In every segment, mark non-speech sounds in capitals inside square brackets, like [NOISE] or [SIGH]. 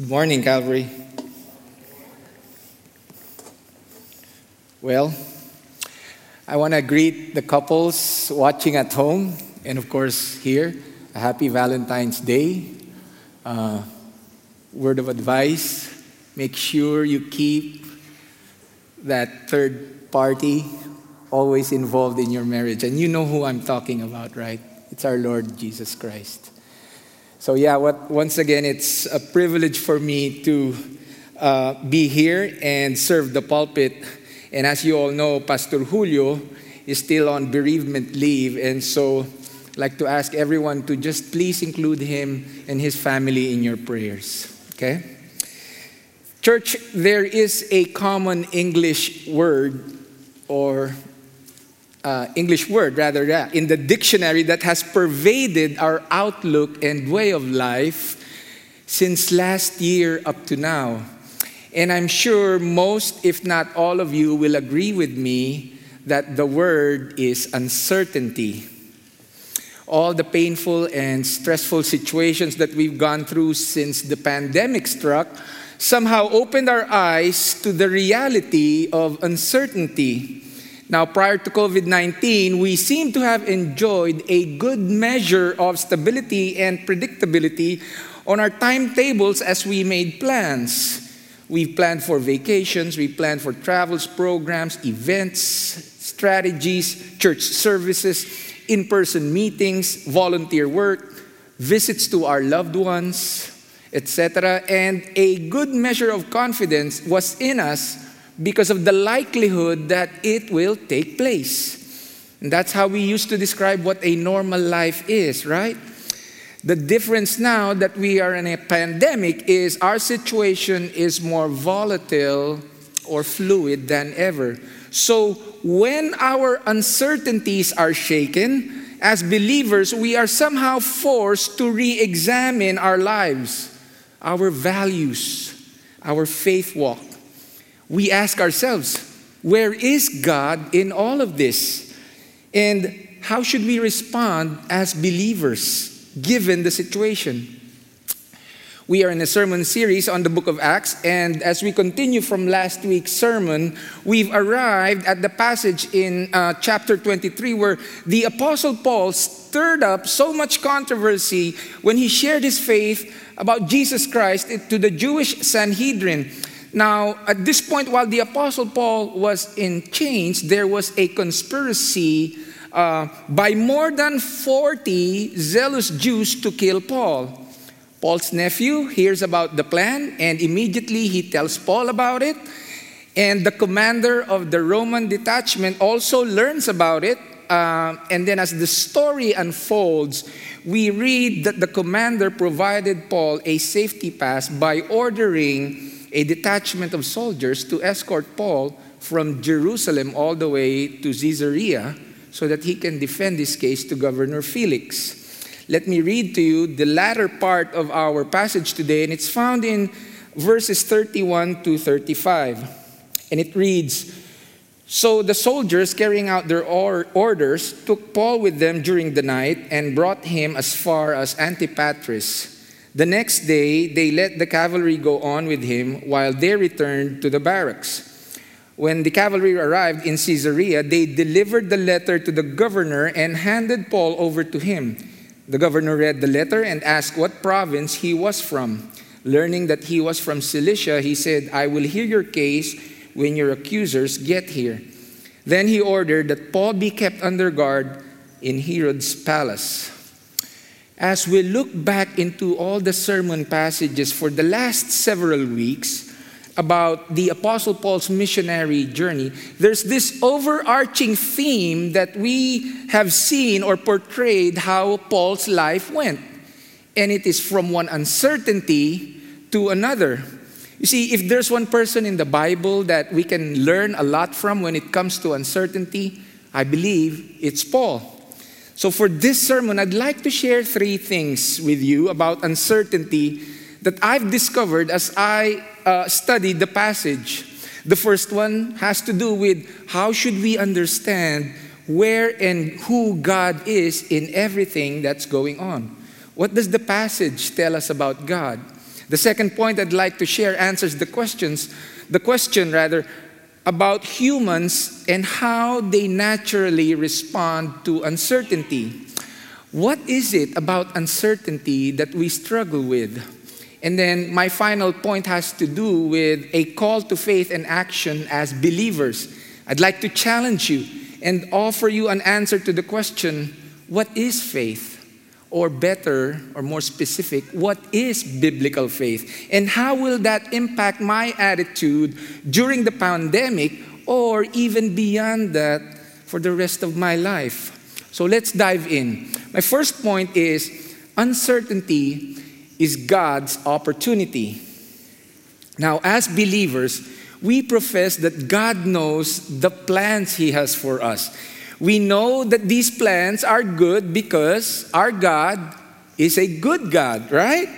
Good morning, Calvary. Well, I want to greet the couples watching at home and, of course, here. A happy Valentine's Day. Uh, word of advice make sure you keep that third party always involved in your marriage. And you know who I'm talking about, right? It's our Lord Jesus Christ. So, yeah, what, once again, it's a privilege for me to uh, be here and serve the pulpit. And as you all know, Pastor Julio is still on bereavement leave. And so, I'd like to ask everyone to just please include him and his family in your prayers. Okay? Church, there is a common English word or uh, English word, rather, yeah, in the dictionary that has pervaded our outlook and way of life since last year up to now. And I'm sure most, if not all of you, will agree with me that the word is uncertainty. All the painful and stressful situations that we've gone through since the pandemic struck somehow opened our eyes to the reality of uncertainty now, prior to COVID 19, we seem to have enjoyed a good measure of stability and predictability on our timetables as we made plans. We planned for vacations, we planned for travels, programs, events, strategies, church services, in person meetings, volunteer work, visits to our loved ones, etc. And a good measure of confidence was in us because of the likelihood that it will take place. And that's how we used to describe what a normal life is, right? The difference now that we are in a pandemic is our situation is more volatile or fluid than ever. So when our uncertainties are shaken, as believers, we are somehow forced to re examine our lives, our values, our faith walk we ask ourselves, where is God in all of this? And how should we respond as believers given the situation? We are in a sermon series on the book of Acts, and as we continue from last week's sermon, we've arrived at the passage in uh, chapter 23 where the Apostle Paul stirred up so much controversy when he shared his faith about Jesus Christ to the Jewish Sanhedrin. Now, at this point, while the Apostle Paul was in chains, there was a conspiracy uh, by more than 40 zealous Jews to kill Paul. Paul's nephew hears about the plan, and immediately he tells Paul about it. And the commander of the Roman detachment also learns about it. Uh, and then, as the story unfolds, we read that the commander provided Paul a safety pass by ordering a detachment of soldiers to escort Paul from Jerusalem all the way to Caesarea so that he can defend his case to Governor Felix. Let me read to you the latter part of our passage today, and it's found in verses 31 to 35. And it reads So the soldiers, carrying out their or- orders, took Paul with them during the night and brought him as far as Antipatris the next day, they let the cavalry go on with him while they returned to the barracks. When the cavalry arrived in Caesarea, they delivered the letter to the governor and handed Paul over to him. The governor read the letter and asked what province he was from. Learning that he was from Cilicia, he said, I will hear your case when your accusers get here. Then he ordered that Paul be kept under guard in Herod's palace as we look back into all the sermon passages for the last several weeks about the Apostle Paul's missionary journey, there's this overarching theme that we have seen or portrayed how Paul's life went. And it is from one uncertainty to another. You see, if there's one person in the Bible that we can learn a lot from when it comes to uncertainty, I believe it's Paul. So, for this sermon, I'd like to share three things with you about uncertainty that I've discovered as I uh, studied the passage. The first one has to do with how should we understand where and who God is in everything that's going on. What does the passage tell us about God? The second point I'd like to share answers the questions, the question rather, about humans and how they naturally respond to uncertainty. What is it about uncertainty that we struggle with? And then my final point has to do with a call to faith and action as believers. I'd like to challenge you and offer you an answer to the question what is faith? Or better, or more specific, what is biblical faith? And how will that impact my attitude during the pandemic or even beyond that for the rest of my life? So let's dive in. My first point is uncertainty is God's opportunity. Now, as believers, we profess that God knows the plans He has for us. We know that these plans are good because our God is a good God, right?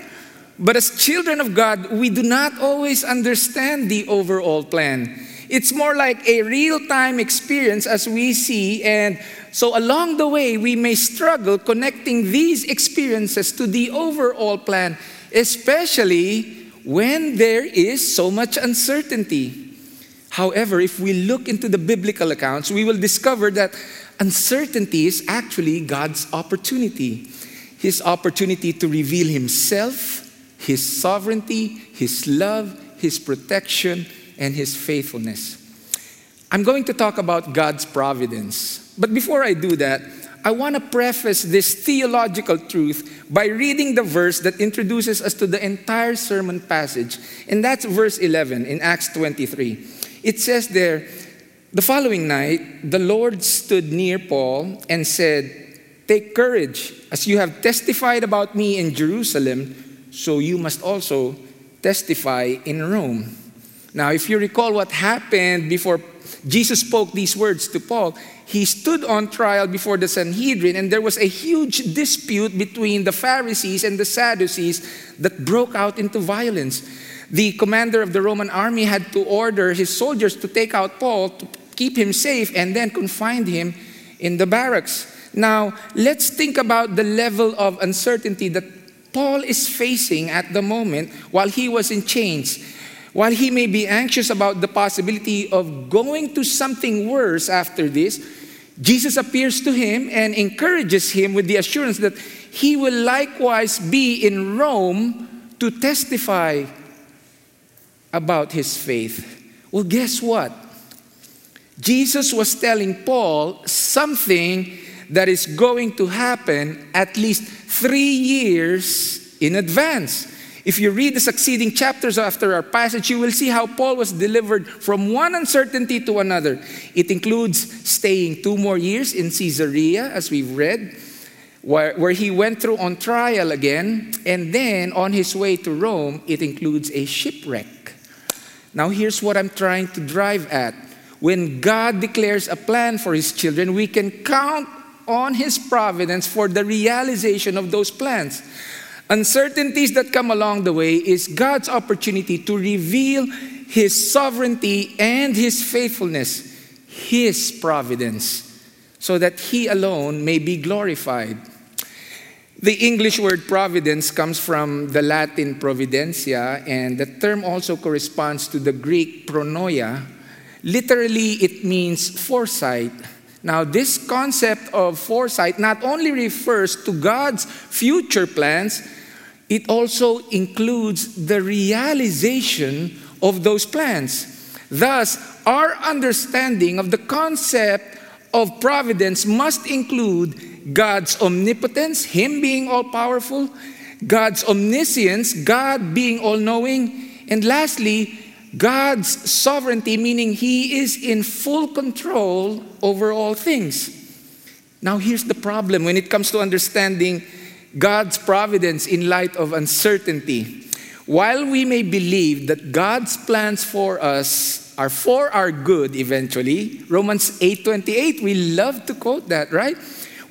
But as children of God, we do not always understand the overall plan. It's more like a real time experience as we see, and so along the way, we may struggle connecting these experiences to the overall plan, especially when there is so much uncertainty. However, if we look into the biblical accounts, we will discover that uncertainty is actually God's opportunity. His opportunity to reveal Himself, His sovereignty, His love, His protection, and His faithfulness. I'm going to talk about God's providence. But before I do that, I want to preface this theological truth by reading the verse that introduces us to the entire sermon passage. And that's verse 11 in Acts 23. It says there, the following night, the Lord stood near Paul and said, Take courage, as you have testified about me in Jerusalem, so you must also testify in Rome. Now, if you recall what happened before Jesus spoke these words to Paul, he stood on trial before the Sanhedrin, and there was a huge dispute between the Pharisees and the Sadducees that broke out into violence. The commander of the Roman army had to order his soldiers to take out Paul to keep him safe and then confine him in the barracks. Now, let's think about the level of uncertainty that Paul is facing at the moment while he was in chains. While he may be anxious about the possibility of going to something worse after this, Jesus appears to him and encourages him with the assurance that he will likewise be in Rome to testify about his faith. Well, guess what? Jesus was telling Paul something that is going to happen at least three years in advance. If you read the succeeding chapters after our passage, you will see how Paul was delivered from one uncertainty to another. It includes staying two more years in Caesarea, as we've read, where, where he went through on trial again, and then on his way to Rome, it includes a shipwreck. Now, here's what I'm trying to drive at. When God declares a plan for his children, we can count on his providence for the realization of those plans. Uncertainties that come along the way is God's opportunity to reveal His sovereignty and His faithfulness, His providence, so that He alone may be glorified. The English word providence comes from the Latin providentia, and the term also corresponds to the Greek pronoia. Literally, it means foresight. Now, this concept of foresight not only refers to God's future plans, it also includes the realization of those plans. Thus, our understanding of the concept of providence must include God's omnipotence, Him being all powerful, God's omniscience, God being all knowing, and lastly, God's sovereignty, meaning He is in full control over all things. Now, here's the problem when it comes to understanding God's providence in light of uncertainty. While we may believe that God's plans for us are for our good eventually, Romans 8:28, we love to quote that, right?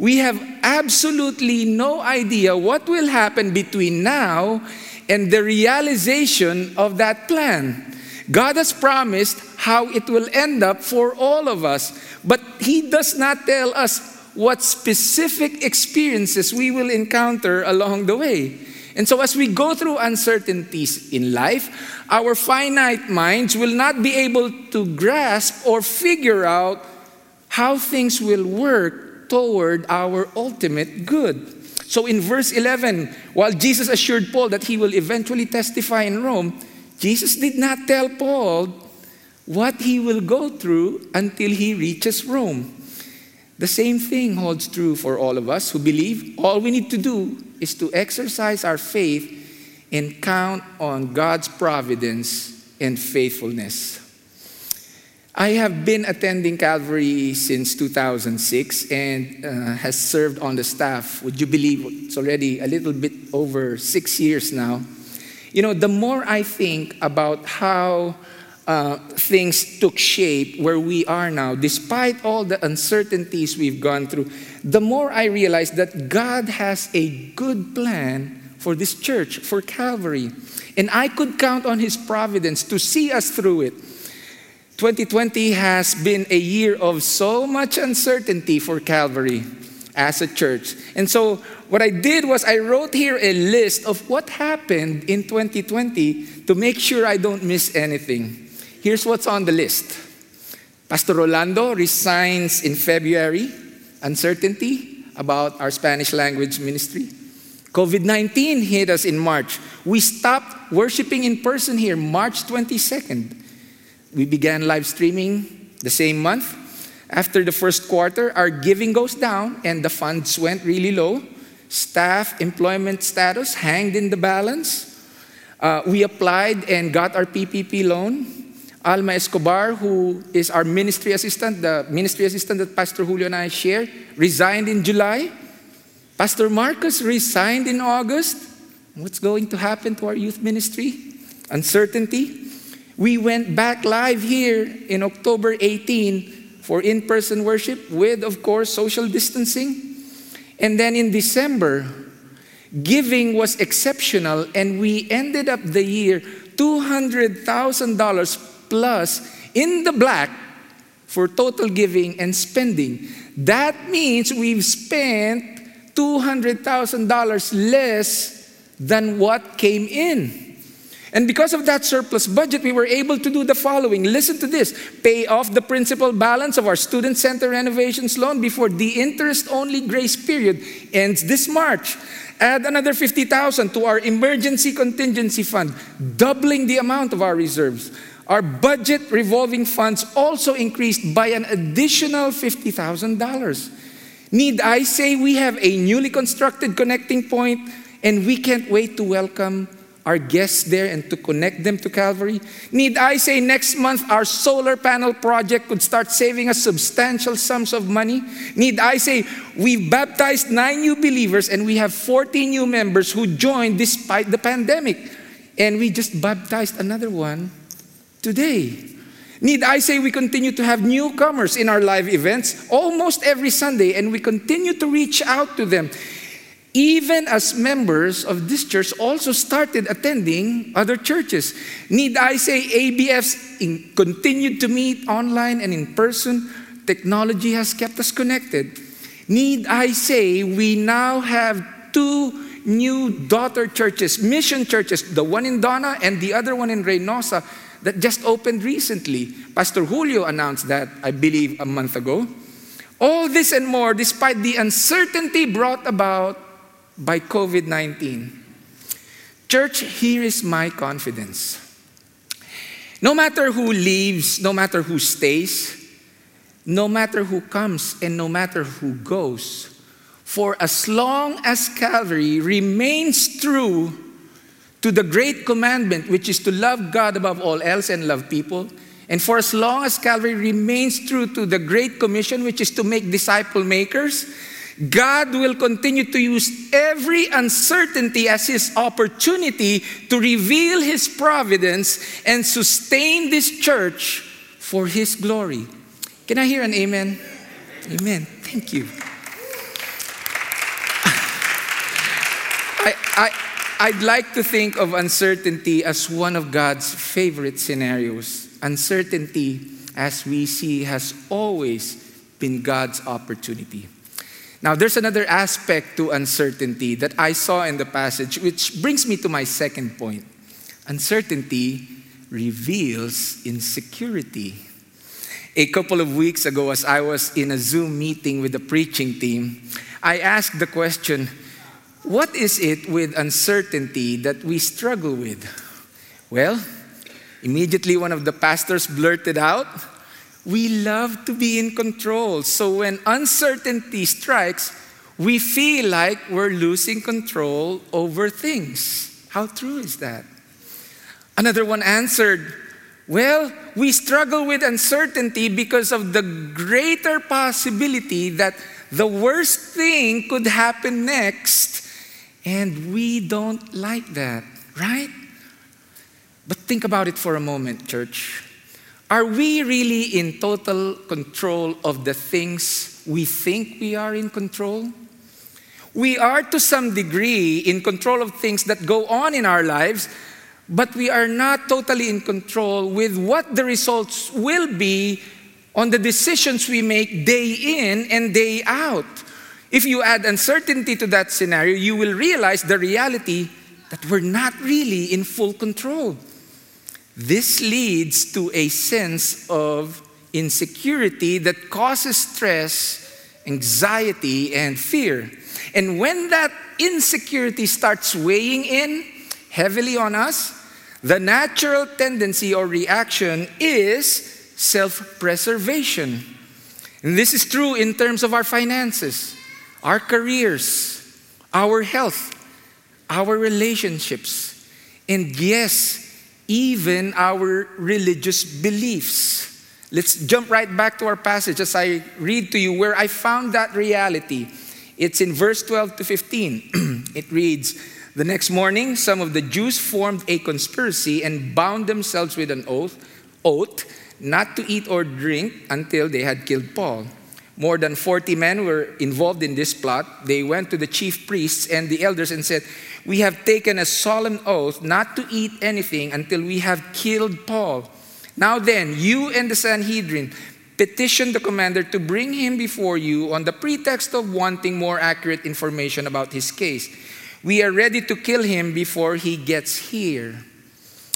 We have absolutely no idea what will happen between now and the realization of that plan. God has promised how it will end up for all of us, but He does not tell us what specific experiences we will encounter along the way. And so, as we go through uncertainties in life, our finite minds will not be able to grasp or figure out how things will work toward our ultimate good. So, in verse 11, while Jesus assured Paul that he will eventually testify in Rome, Jesus did not tell Paul what he will go through until he reaches Rome. The same thing holds true for all of us who believe all we need to do is to exercise our faith and count on God's providence and faithfulness. I have been attending Calvary since 2006 and uh, has served on the staff. Would you believe it's already a little bit over six years now? You know, the more I think about how uh, things took shape where we are now, despite all the uncertainties we've gone through, the more I realize that God has a good plan for this church, for Calvary. And I could count on His providence to see us through it. 2020 has been a year of so much uncertainty for Calvary as a church. And so, what I did was I wrote here a list of what happened in 2020 to make sure I don't miss anything. Here's what's on the list Pastor Rolando resigns in February, uncertainty about our Spanish language ministry. COVID 19 hit us in March. We stopped worshiping in person here March 22nd. We began live streaming the same month. After the first quarter, our giving goes down and the funds went really low. Staff employment status hanged in the balance. Uh, we applied and got our PPP loan. Alma Escobar, who is our ministry assistant, the ministry assistant that Pastor Julio and I share, resigned in July. Pastor Marcus resigned in August. What's going to happen to our youth ministry? Uncertainty. We went back live here in October 18 for in person worship with, of course, social distancing. And then in December, giving was exceptional, and we ended up the year $200,000 plus in the black for total giving and spending. That means we've spent $200,000 less than what came in. And because of that surplus budget, we were able to do the following. Listen to this pay off the principal balance of our student center renovations loan before the interest only grace period ends this March. Add another 50,000 to our emergency contingency fund, doubling the amount of our reserves. Our budget revolving funds also increased by an additional $50,000. Need I say we have a newly constructed connecting point and we can't wait to welcome our guests there and to connect them to Calvary? Need I say next month our solar panel project could start saving us substantial sums of money? Need I say we've baptized nine new believers and we have 40 new members who joined despite the pandemic? And we just baptized another one today. Need I say we continue to have newcomers in our live events almost every Sunday, and we continue to reach out to them. Even as members of this church also started attending other churches. Need I say ABFs in, continued to meet online and in person? Technology has kept us connected. Need I say we now have two new daughter churches, mission churches, the one in Donna and the other one in Reynosa that just opened recently. Pastor Julio announced that, I believe, a month ago. All this and more, despite the uncertainty brought about by COVID 19. Church, here is my confidence. No matter who leaves, no matter who stays, no matter who comes, and no matter who goes, for as long as Calvary remains true to the great commandment, which is to love God above all else and love people. And for as long as Calvary remains true to the Great Commission, which is to make disciple makers, God will continue to use every uncertainty as His opportunity to reveal His providence and sustain this church for His glory. Can I hear an amen? Amen. Thank you. I, I, I'd like to think of uncertainty as one of God's favorite scenarios. Uncertainty, as we see, has always been God's opportunity. Now, there's another aspect to uncertainty that I saw in the passage, which brings me to my second point. Uncertainty reveals insecurity. A couple of weeks ago, as I was in a Zoom meeting with the preaching team, I asked the question what is it with uncertainty that we struggle with? Well, immediately one of the pastors blurted out, We love to be in control. So when uncertainty strikes, we feel like we're losing control over things. How true is that? Another one answered, Well, we struggle with uncertainty because of the greater possibility that the worst thing could happen next, and we don't like that, right? But think about it for a moment, church. Are we really in total control of the things we think we are in control? We are to some degree in control of things that go on in our lives, but we are not totally in control with what the results will be on the decisions we make day in and day out. If you add uncertainty to that scenario, you will realize the reality that we're not really in full control. This leads to a sense of insecurity that causes stress, anxiety, and fear. And when that insecurity starts weighing in heavily on us, the natural tendency or reaction is self preservation. And this is true in terms of our finances, our careers, our health, our relationships, and yes, even our religious beliefs. Let's jump right back to our passage as I read to you where I found that reality. It's in verse 12 to 15. [CLEARS THROAT] it reads, The next morning, some of the Jews formed a conspiracy and bound themselves with an oath, oath not to eat or drink until they had killed Paul. More than 40 men were involved in this plot. They went to the chief priests and the elders and said, We have taken a solemn oath not to eat anything until we have killed Paul. Now then, you and the Sanhedrin petition the commander to bring him before you on the pretext of wanting more accurate information about his case. We are ready to kill him before he gets here.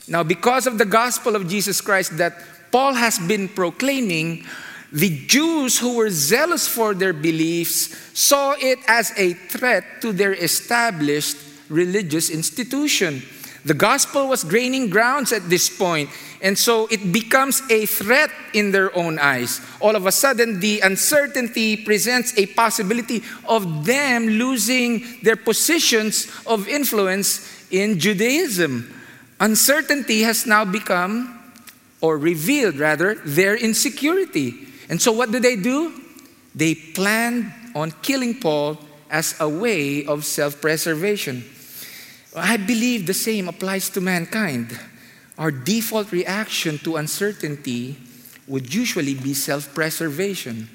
Now, because of the gospel of Jesus Christ that Paul has been proclaiming, the Jews who were zealous for their beliefs saw it as a threat to their established religious institution. The gospel was gaining grounds at this point, and so it becomes a threat in their own eyes. All of a sudden, the uncertainty presents a possibility of them losing their positions of influence in Judaism. Uncertainty has now become, or revealed rather, their insecurity. And so, what do they do? They plan on killing Paul as a way of self preservation. I believe the same applies to mankind. Our default reaction to uncertainty would usually be self preservation.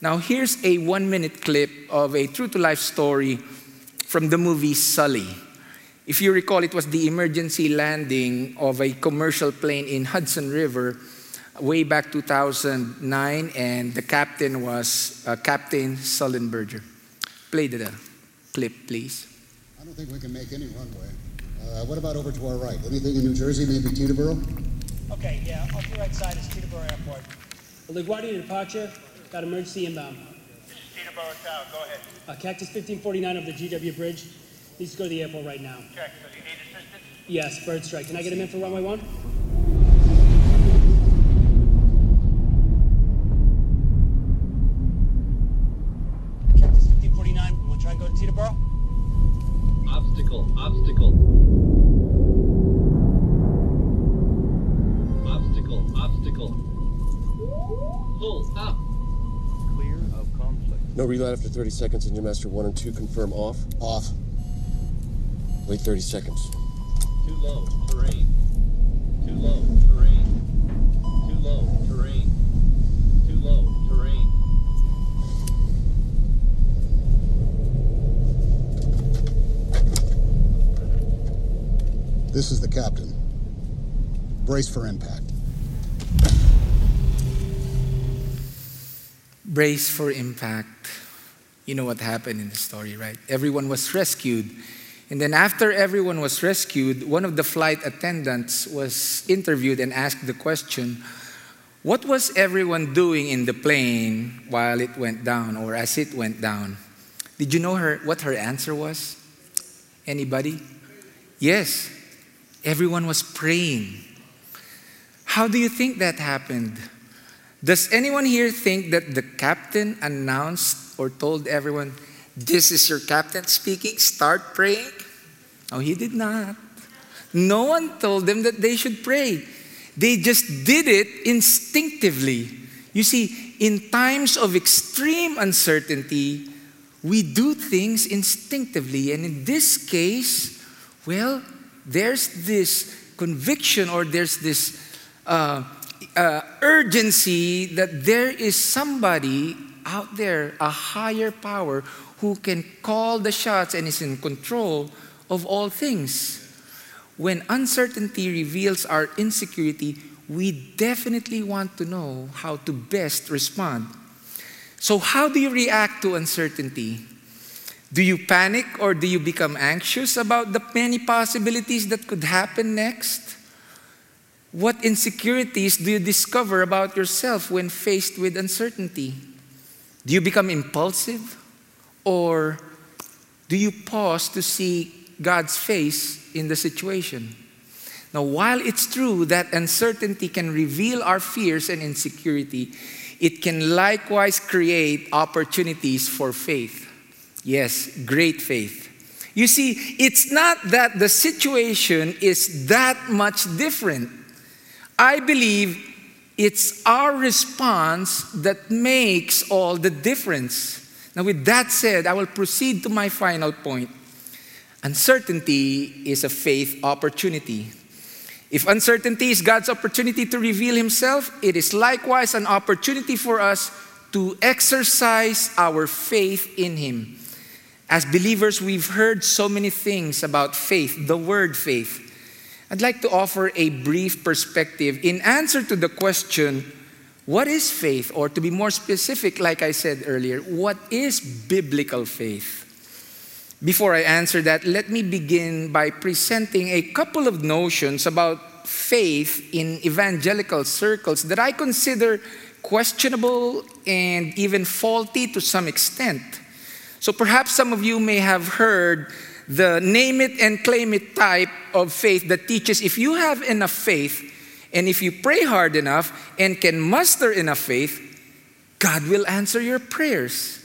Now, here's a one minute clip of a true to life story from the movie Sully. If you recall, it was the emergency landing of a commercial plane in Hudson River way back 2009, and the captain was uh, Captain Sullenberger. Play the clip, please. I don't think we can make any runway. Uh, what about over to our right? Anything in New Jersey, maybe Teterboro? Okay, yeah, off your right side is Teterboro Airport. LaGuardia departure, got emergency inbound. This is Teterboro Tower, go ahead. Uh, Cactus 1549 over the GW Bridge. Needs to go to the airport right now. Check, does he need assistance? Yes, bird strike. Can I get him in for runway one? Cactus 1549, want to try and go to Teterboro? Obstacle, obstacle. Obstacle, obstacle. Pull up. Clear of conflict. No relight after 30 seconds, Engine Master 1 and 2 confirm off. Off. Wait 30 seconds. Too low, terrain. Too low, terrain. Too low, terrain. Too low, terrain. This is the captain. Brace for impact. Brace for impact. You know what happened in the story, right? Everyone was rescued. And then, after everyone was rescued, one of the flight attendants was interviewed and asked the question What was everyone doing in the plane while it went down or as it went down? Did you know her, what her answer was? Anybody? Yes, everyone was praying. How do you think that happened? Does anyone here think that the captain announced or told everyone, This is your captain speaking, start praying? No, he did not. No one told them that they should pray. They just did it instinctively. You see, in times of extreme uncertainty, we do things instinctively. And in this case, well, there's this conviction or there's this uh, uh, urgency that there is somebody out there, a higher power, who can call the shots and is in control of all things. When uncertainty reveals our insecurity, we definitely want to know how to best respond. So, how do you react to uncertainty? Do you panic or do you become anxious about the many possibilities that could happen next? What insecurities do you discover about yourself when faced with uncertainty? Do you become impulsive? Or do you pause to see God's face in the situation? Now, while it's true that uncertainty can reveal our fears and insecurity, it can likewise create opportunities for faith. Yes, great faith. You see, it's not that the situation is that much different. I believe it's our response that makes all the difference. Now, with that said, I will proceed to my final point. Uncertainty is a faith opportunity. If uncertainty is God's opportunity to reveal Himself, it is likewise an opportunity for us to exercise our faith in Him. As believers, we've heard so many things about faith, the word faith. I'd like to offer a brief perspective in answer to the question, what is faith? Or to be more specific, like I said earlier, what is biblical faith? Before I answer that, let me begin by presenting a couple of notions about faith in evangelical circles that I consider questionable and even faulty to some extent. So perhaps some of you may have heard the name it and claim it type of faith that teaches if you have enough faith and if you pray hard enough and can muster enough faith, God will answer your prayers.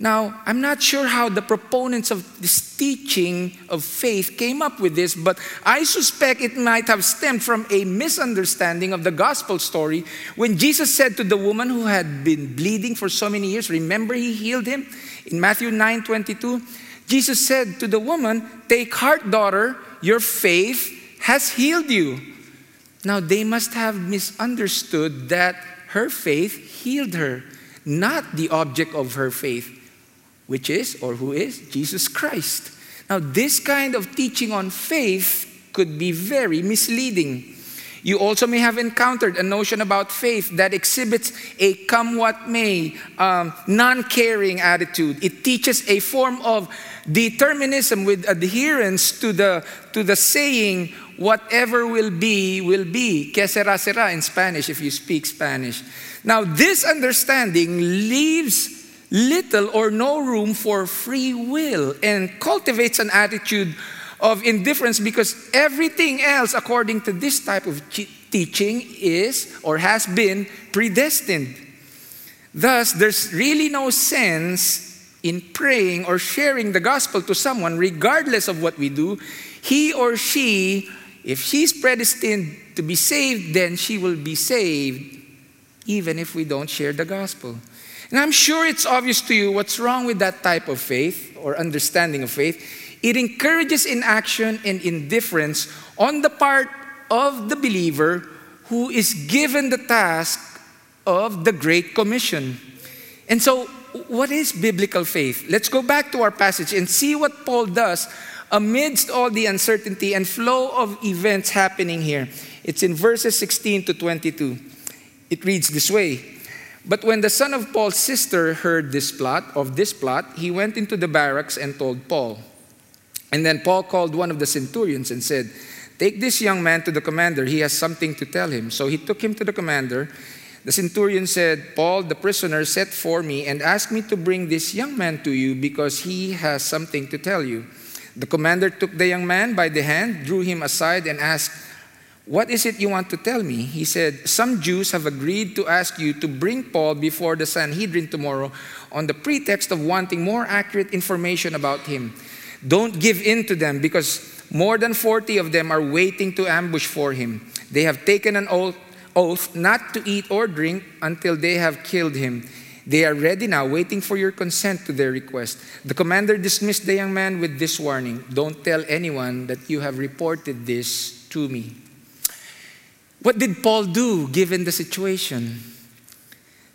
Now, I'm not sure how the proponents of this teaching of faith came up with this, but I suspect it might have stemmed from a misunderstanding of the gospel story. When Jesus said to the woman who had been bleeding for so many years, remember he healed him? In Matthew 9:22, Jesus said to the woman, Take heart, daughter, your faith has healed you. Now, they must have misunderstood that her faith healed her, not the object of her faith which is or who is Jesus Christ. Now, this kind of teaching on faith could be very misleading. You also may have encountered a notion about faith that exhibits a come what may, um, non caring attitude. It teaches a form of determinism with adherence to the, to the saying, whatever will be, will be. Que sera, sera in Spanish if you speak Spanish. Now, this understanding leaves little or no room for free will and cultivates an attitude of indifference because everything else, according to this type of teaching, is or has been predestined. Thus, there's really no sense in praying or sharing the gospel to someone, regardless of what we do. He or she, if she's predestined to be saved, then she will be saved, even if we don't share the gospel. And I'm sure it's obvious to you what's wrong with that type of faith or understanding of faith. It encourages inaction and indifference on the part of the believer who is given the task of the Great Commission. And so, what is biblical faith? Let's go back to our passage and see what Paul does amidst all the uncertainty and flow of events happening here. It's in verses 16 to 22. It reads this way But when the son of Paul's sister heard this plot, of this plot, he went into the barracks and told Paul. And then Paul called one of the centurions and said, Take this young man to the commander. He has something to tell him. So he took him to the commander. The centurion said, Paul, the prisoner, set for me and asked me to bring this young man to you because he has something to tell you. The commander took the young man by the hand, drew him aside, and asked, What is it you want to tell me? He said, Some Jews have agreed to ask you to bring Paul before the Sanhedrin tomorrow on the pretext of wanting more accurate information about him. Don't give in to them because more than 40 of them are waiting to ambush for him. They have taken an oath, oath not to eat or drink until they have killed him. They are ready now, waiting for your consent to their request. The commander dismissed the young man with this warning Don't tell anyone that you have reported this to me. What did Paul do given the situation?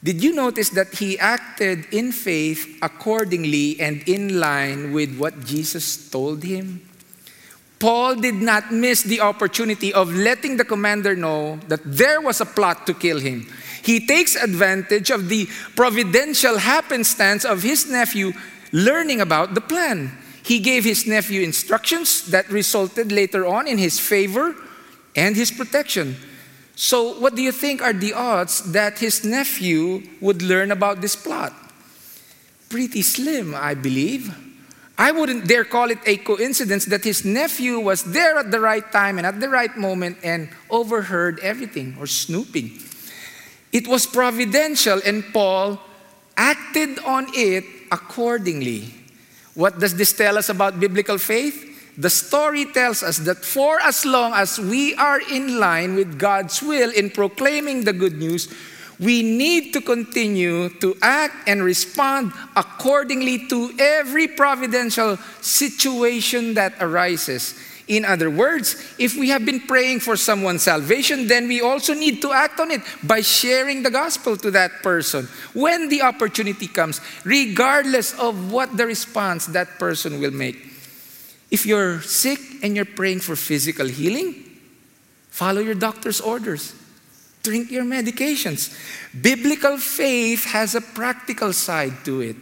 Did you notice that he acted in faith accordingly and in line with what Jesus told him? Paul did not miss the opportunity of letting the commander know that there was a plot to kill him. He takes advantage of the providential happenstance of his nephew learning about the plan. He gave his nephew instructions that resulted later on in his favor and his protection. So, what do you think are the odds that his nephew would learn about this plot? Pretty slim, I believe. I wouldn't dare call it a coincidence that his nephew was there at the right time and at the right moment and overheard everything or snooping. It was providential, and Paul acted on it accordingly. What does this tell us about biblical faith? The story tells us that for as long as we are in line with God's will in proclaiming the good news, we need to continue to act and respond accordingly to every providential situation that arises. In other words, if we have been praying for someone's salvation, then we also need to act on it by sharing the gospel to that person when the opportunity comes, regardless of what the response that person will make. If you're sick and you're praying for physical healing, follow your doctor's orders. Drink your medications. Biblical faith has a practical side to it.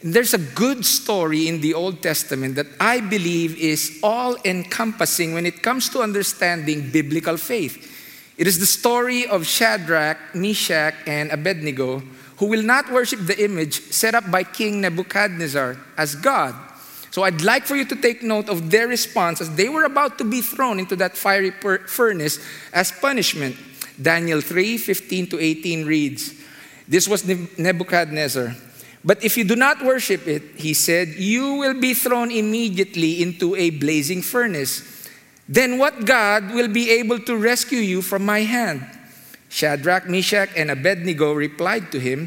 There's a good story in the Old Testament that I believe is all encompassing when it comes to understanding biblical faith. It is the story of Shadrach, Meshach, and Abednego, who will not worship the image set up by King Nebuchadnezzar as God. So I'd like for you to take note of their response as they were about to be thrown into that fiery furnace as punishment. Daniel 3 15 to 18 reads, This was Nebuchadnezzar. But if you do not worship it, he said, you will be thrown immediately into a blazing furnace. Then what God will be able to rescue you from my hand? Shadrach, Meshach, and Abednego replied to him,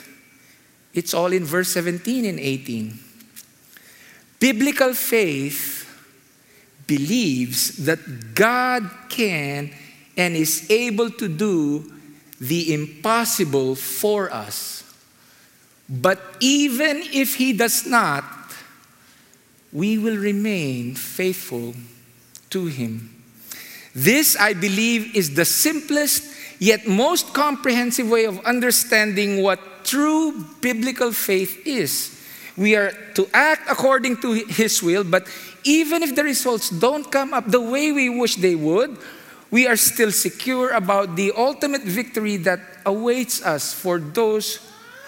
It's all in verse 17 and 18. Biblical faith believes that God can and is able to do the impossible for us. But even if He does not, we will remain faithful to Him. This, I believe, is the simplest yet most comprehensive way of understanding true biblical faith is. We are to act according to His will, but even if the results don't come up the way we wish they would, we are still secure about the ultimate victory that awaits us for those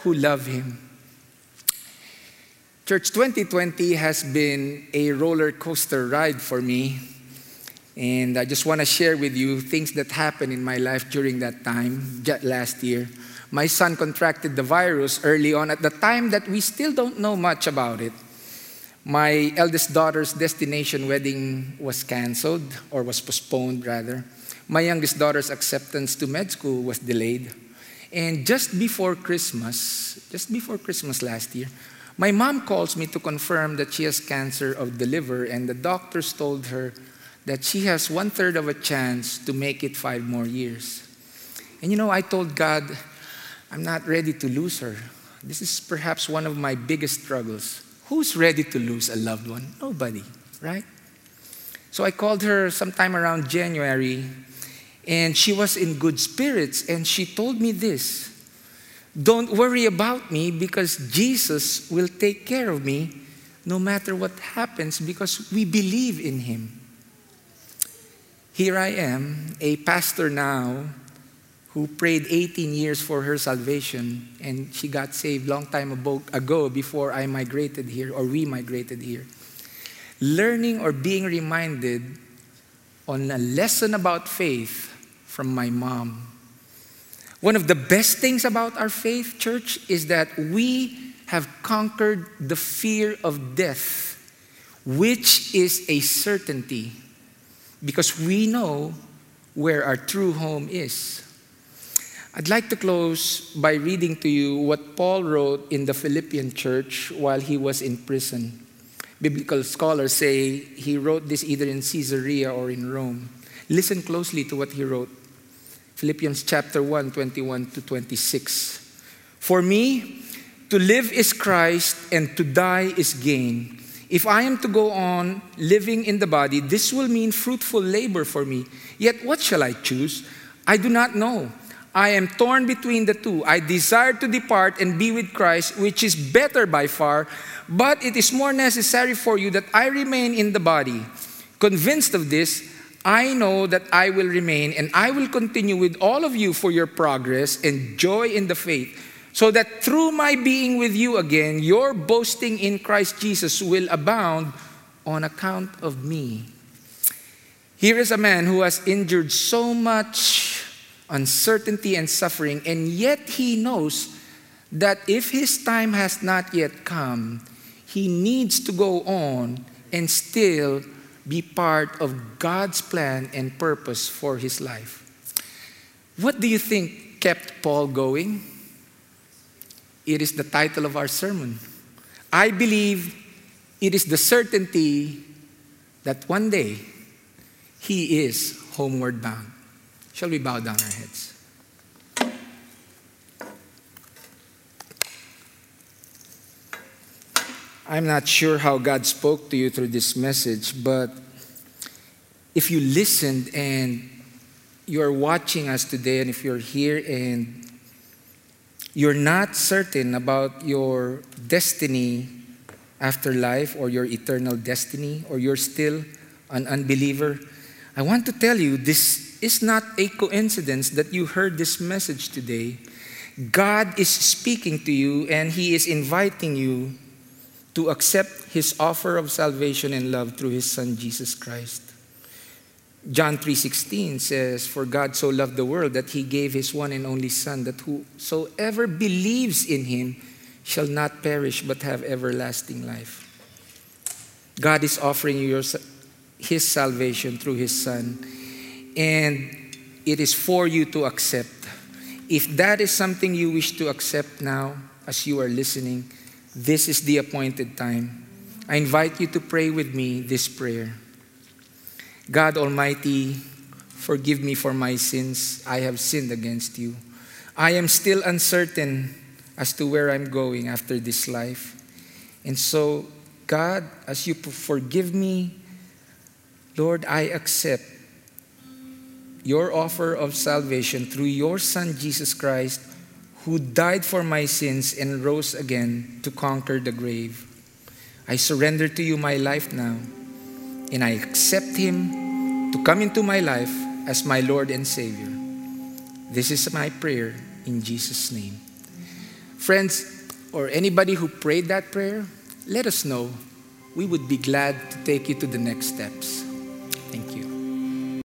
who love Him. Church 2020 has been a roller coaster ride for me. And I just want to share with you things that happened in my life during that time, last year. My son contracted the virus early on at the time that we still don't know much about it. My eldest daughter's destination wedding was canceled, or was postponed rather. My youngest daughter's acceptance to med school was delayed. And just before Christmas, just before Christmas last year, my mom calls me to confirm that she has cancer of the liver, and the doctors told her that she has one third of a chance to make it five more years. And you know, I told God, I'm not ready to lose her. This is perhaps one of my biggest struggles. Who's ready to lose a loved one? Nobody, right? So I called her sometime around January, and she was in good spirits, and she told me this Don't worry about me because Jesus will take care of me no matter what happens because we believe in Him. Here I am, a pastor now who prayed 18 years for her salvation, and she got saved long time ago before I migrated here or we migrated here. Learning or being reminded on a lesson about faith from my mom. One of the best things about our faith, church, is that we have conquered the fear of death, which is a certainty because we know where our true home is. I'd like to close by reading to you what Paul wrote in the Philippian church while he was in prison. Biblical scholars say he wrote this either in Caesarea or in Rome. Listen closely to what he wrote. Philippians chapter 1, 21 to 26. For me, to live is Christ and to die is gain. If I am to go on living in the body, this will mean fruitful labor for me. Yet what shall I choose? I do not know. I am torn between the two. I desire to depart and be with Christ, which is better by far, but it is more necessary for you that I remain in the body. Convinced of this, I know that I will remain and I will continue with all of you for your progress and joy in the faith, so that through my being with you again, your boasting in Christ Jesus will abound on account of me. Here is a man who has endured so much uncertainty, and suffering, and yet he knows that if his time has not yet come, he needs to go on and still be part of God's plan and purpose for his life. What do you think kept Paul going? It is the title of our sermon. I believe it is the certainty that one day he is homeward bound. Shall we bow down our heads? I'm not sure how God spoke to you through this message, but if you listened and you're watching us today, and if you're here and you're not certain about your destiny after life or your eternal destiny, or you're still an unbeliever, I want to tell you this is not a coincidence that you heard this message today. God is speaking to you and He is inviting you to accept His offer of salvation and love through His Son Jesus Christ. John 3:16 says, "For God so loved the world that he gave his one and only son that whosoever believes in him shall not perish but have everlasting life." God is offering you your, his salvation through his son and it is for you to accept. If that is something you wish to accept now as you are listening, this is the appointed time. I invite you to pray with me this prayer. God Almighty, forgive me for my sins. I have sinned against you. I am still uncertain as to where I'm going after this life. And so, God, as you forgive me, Lord, I accept your offer of salvation through your Son, Jesus Christ, who died for my sins and rose again to conquer the grave. I surrender to you my life now, and I accept Him to come into my life as my Lord and Savior. This is my prayer in Jesus' name. Friends, or anybody who prayed that prayer, let us know. We would be glad to take you to the next steps.